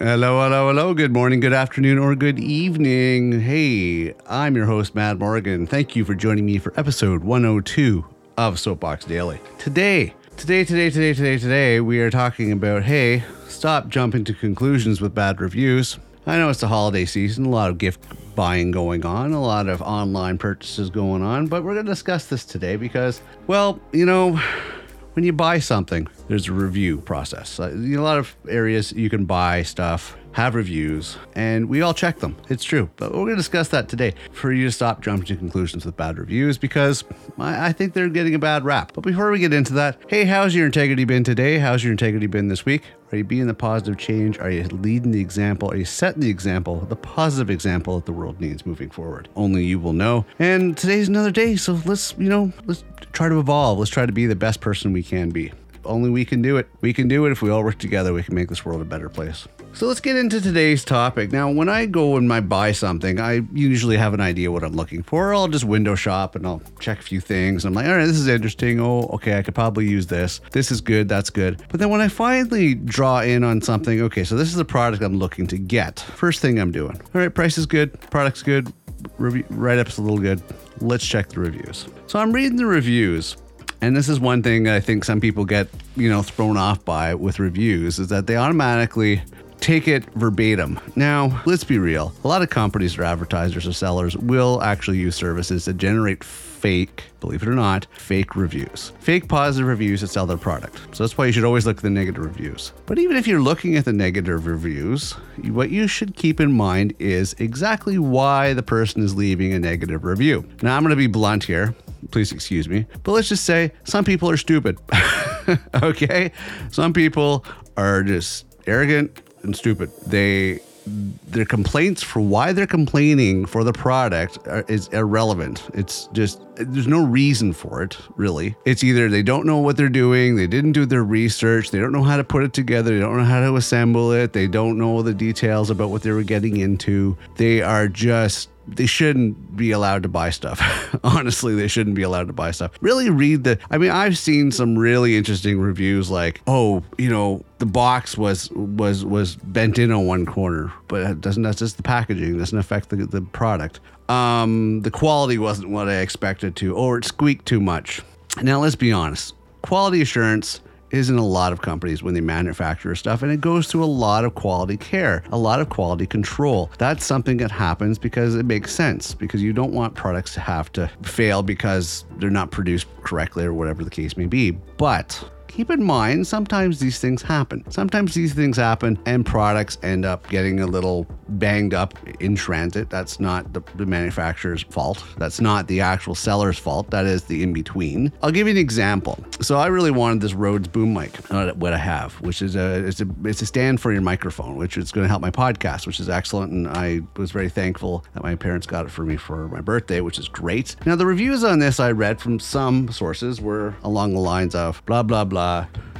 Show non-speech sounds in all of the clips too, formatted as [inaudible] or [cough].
Hello, hello, hello. Good morning, good afternoon, or good evening. Hey, I'm your host, Matt Morgan. Thank you for joining me for episode 102 of Soapbox Daily. Today, today, today, today, today, today, we are talking about hey, stop jumping to conclusions with bad reviews. I know it's the holiday season, a lot of gift buying going on, a lot of online purchases going on, but we're going to discuss this today because, well, you know, when you buy something, there's a review process. Uh, a lot of areas you can buy stuff, have reviews, and we all check them. It's true. But we're going to discuss that today for you to stop jumping to conclusions with bad reviews because I, I think they're getting a bad rap. But before we get into that, hey, how's your integrity been today? How's your integrity been this week? Are you being the positive change? Are you leading the example? Are you setting the example, the positive example that the world needs moving forward? Only you will know. And today's another day, so let's, you know, let's try to evolve. Let's try to be the best person we can be. Only we can do it. We can do it if we all work together. We can make this world a better place. So let's get into today's topic. Now, when I go and I buy something, I usually have an idea what I'm looking for. I'll just window shop and I'll check a few things. I'm like, all right, this is interesting. Oh, okay, I could probably use this. This is good. That's good. But then when I finally draw in on something, okay, so this is the product I'm looking to get. First thing I'm doing. All right, price is good. Product's good. Review, write up's a little good. Let's check the reviews. So I'm reading the reviews. And this is one thing I think some people get, you know, thrown off by with reviews is that they automatically take it verbatim. Now, let's be real. A lot of companies or advertisers or sellers will actually use services that generate fake, believe it or not, fake reviews. Fake positive reviews that sell their product. So that's why you should always look at the negative reviews. But even if you're looking at the negative reviews, what you should keep in mind is exactly why the person is leaving a negative review. Now, I'm going to be blunt here. Please excuse me. But let's just say some people are stupid. [laughs] okay? Some people are just arrogant, and stupid. They their complaints for why they're complaining for the product are, is irrelevant. It's just there's no reason for it, really. It's either they don't know what they're doing, they didn't do their research, they don't know how to put it together, they don't know how to assemble it, they don't know the details about what they were getting into. They are just they shouldn't be allowed to buy stuff. [laughs] Honestly, they shouldn't be allowed to buy stuff. Really read the I mean, I've seen some really interesting reviews like, "Oh, you know, the box was was was bent in on one corner, but doesn't that's just the packaging, doesn't affect the, the product. Um, the quality wasn't what I expected to, or it squeaked too much." Now, let's be honest. Quality assurance is in a lot of companies when they manufacture stuff and it goes through a lot of quality care, a lot of quality control. That's something that happens because it makes sense because you don't want products to have to fail because they're not produced correctly or whatever the case may be. But keep in mind, sometimes these things happen. Sometimes these things happen and products end up getting a little banged up in transit. That's not the, the manufacturer's fault. That's not the actual seller's fault. That is the in between. I'll give you an example. So I really wanted this Rhodes boom mic, uh, what I have, which is a it's a it's a stand for your microphone, which is going to help my podcast, which is excellent. And I was very thankful that my parents got it for me for my birthday, which is great. Now the reviews on this I read from some sources were along the lines of blah blah blah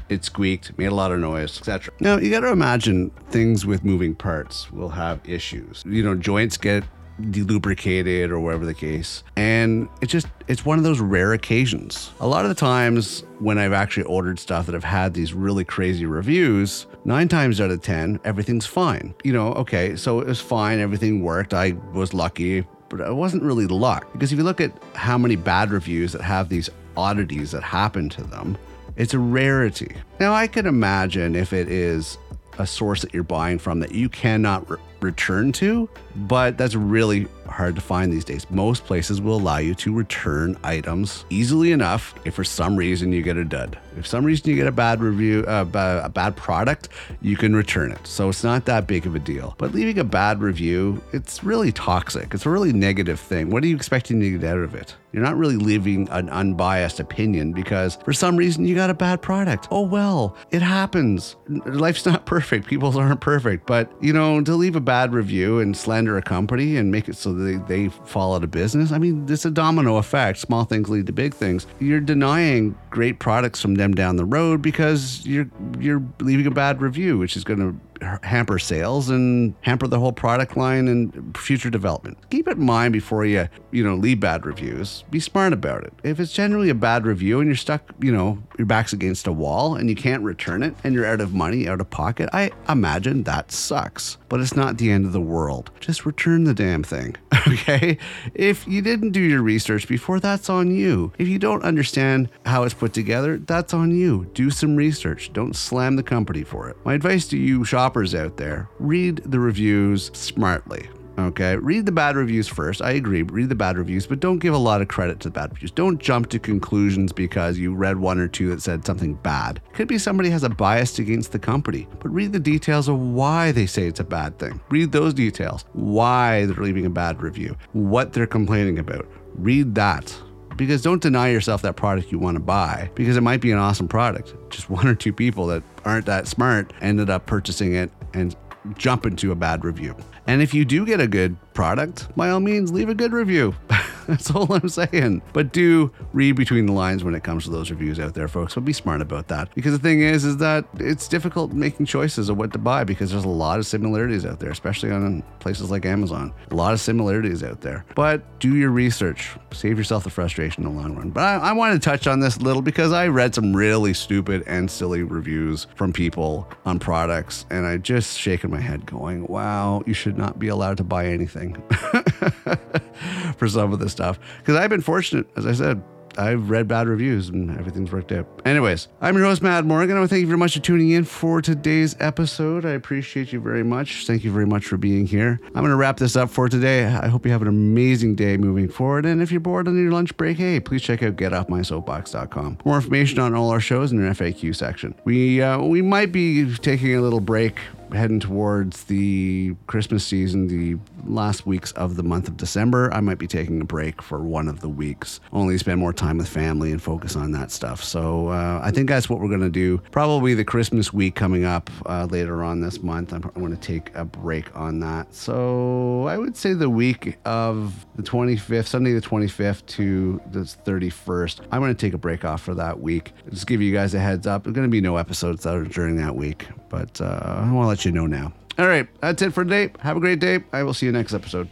it squeaked, made a lot of noise, etc. Now, you got to imagine things with moving parts will have issues. You know, joints get delubricated or whatever the case. And it's just, it's one of those rare occasions. A lot of the times when I've actually ordered stuff that have had these really crazy reviews, nine times out of 10, everything's fine. You know, okay, so it was fine, everything worked, I was lucky, but it wasn't really luck. Because if you look at how many bad reviews that have these oddities that happen to them, it's a rarity. Now, I can imagine if it is a source that you're buying from that you cannot re- return to, but that's really hard to find these days. Most places will allow you to return items easily enough if for some reason you get a dud. If some reason you get a bad review, uh, a bad product, you can return it. So it's not that big of a deal. But leaving a bad review, it's really toxic. It's a really negative thing. What are you expecting to get out of it? You're not really leaving an unbiased opinion because for some reason you got a bad product. Oh well, it happens. Life's not [laughs] perfect. People aren't perfect. But you know, to leave a bad review and slander a company and make it so they, they fall out of business, I mean, it's a domino effect. Small things lead to big things. You're denying great products from them down the road because you're you're leaving a bad review, which is going to hamper sales and hamper the whole product line and future development. Keep it in mind before you, you know, leave bad reviews. Be smart about it. If it's generally a bad review and you're stuck, you know, your back's against a wall and you can't return it and you're out of money, out of pocket, I imagine that sucks. But it's not the end of the world. Just return the damn thing. [laughs] Okay? If you didn't do your research before, that's on you. If you don't understand how it's put together, that's on you. Do some research. Don't slam the company for it. My advice to you shoppers out there read the reviews smartly. Okay, read the bad reviews first. I agree, read the bad reviews, but don't give a lot of credit to the bad reviews. Don't jump to conclusions because you read one or two that said something bad. Could be somebody has a bias against the company, but read the details of why they say it's a bad thing. Read those details. Why they're leaving a bad review, what they're complaining about. Read that because don't deny yourself that product you want to buy because it might be an awesome product. Just one or two people that aren't that smart ended up purchasing it and jump into a bad review. And if you do get a good product, by all means, leave a good review. [laughs] [laughs] That's all I'm saying. But do read between the lines when it comes to those reviews out there, folks. But be smart about that. Because the thing is, is that it's difficult making choices of what to buy because there's a lot of similarities out there, especially on places like Amazon. A lot of similarities out there. But do your research. Save yourself the frustration in the long run. But I, I to touch on this a little because I read some really stupid and silly reviews from people on products, and I just shaking my head, going, "Wow, you should not be allowed to buy anything." [laughs] for some of this stuff. Because I've been fortunate, as I said, I've read bad reviews and everything's worked out. Anyways, I'm your host, Matt Morgan. I want to thank you very much for tuning in for today's episode. I appreciate you very much. Thank you very much for being here. I'm going to wrap this up for today. I hope you have an amazing day moving forward. And if you're bored on your lunch break, hey, please check out getoffmysoapbox.com. More information on all our shows in our FAQ section. We uh, we might be taking a little break heading towards the Christmas season, the last weeks of the month of December, I might be taking a break for one of the weeks, only spend more time with family and focus on that stuff. So uh, I think that's what we're going to do. Probably the Christmas week coming up uh, later on this month. I'm, I'm going to take a break on that. So I would say the week of the 25th, Sunday the 25th to the 31st, I'm going to take a break off for that week. Just give you guys a heads up. There's going to be no episodes that are during that week, but uh, I want to let you know now. All right, that's it for today. Have a great day. I will see you next episode.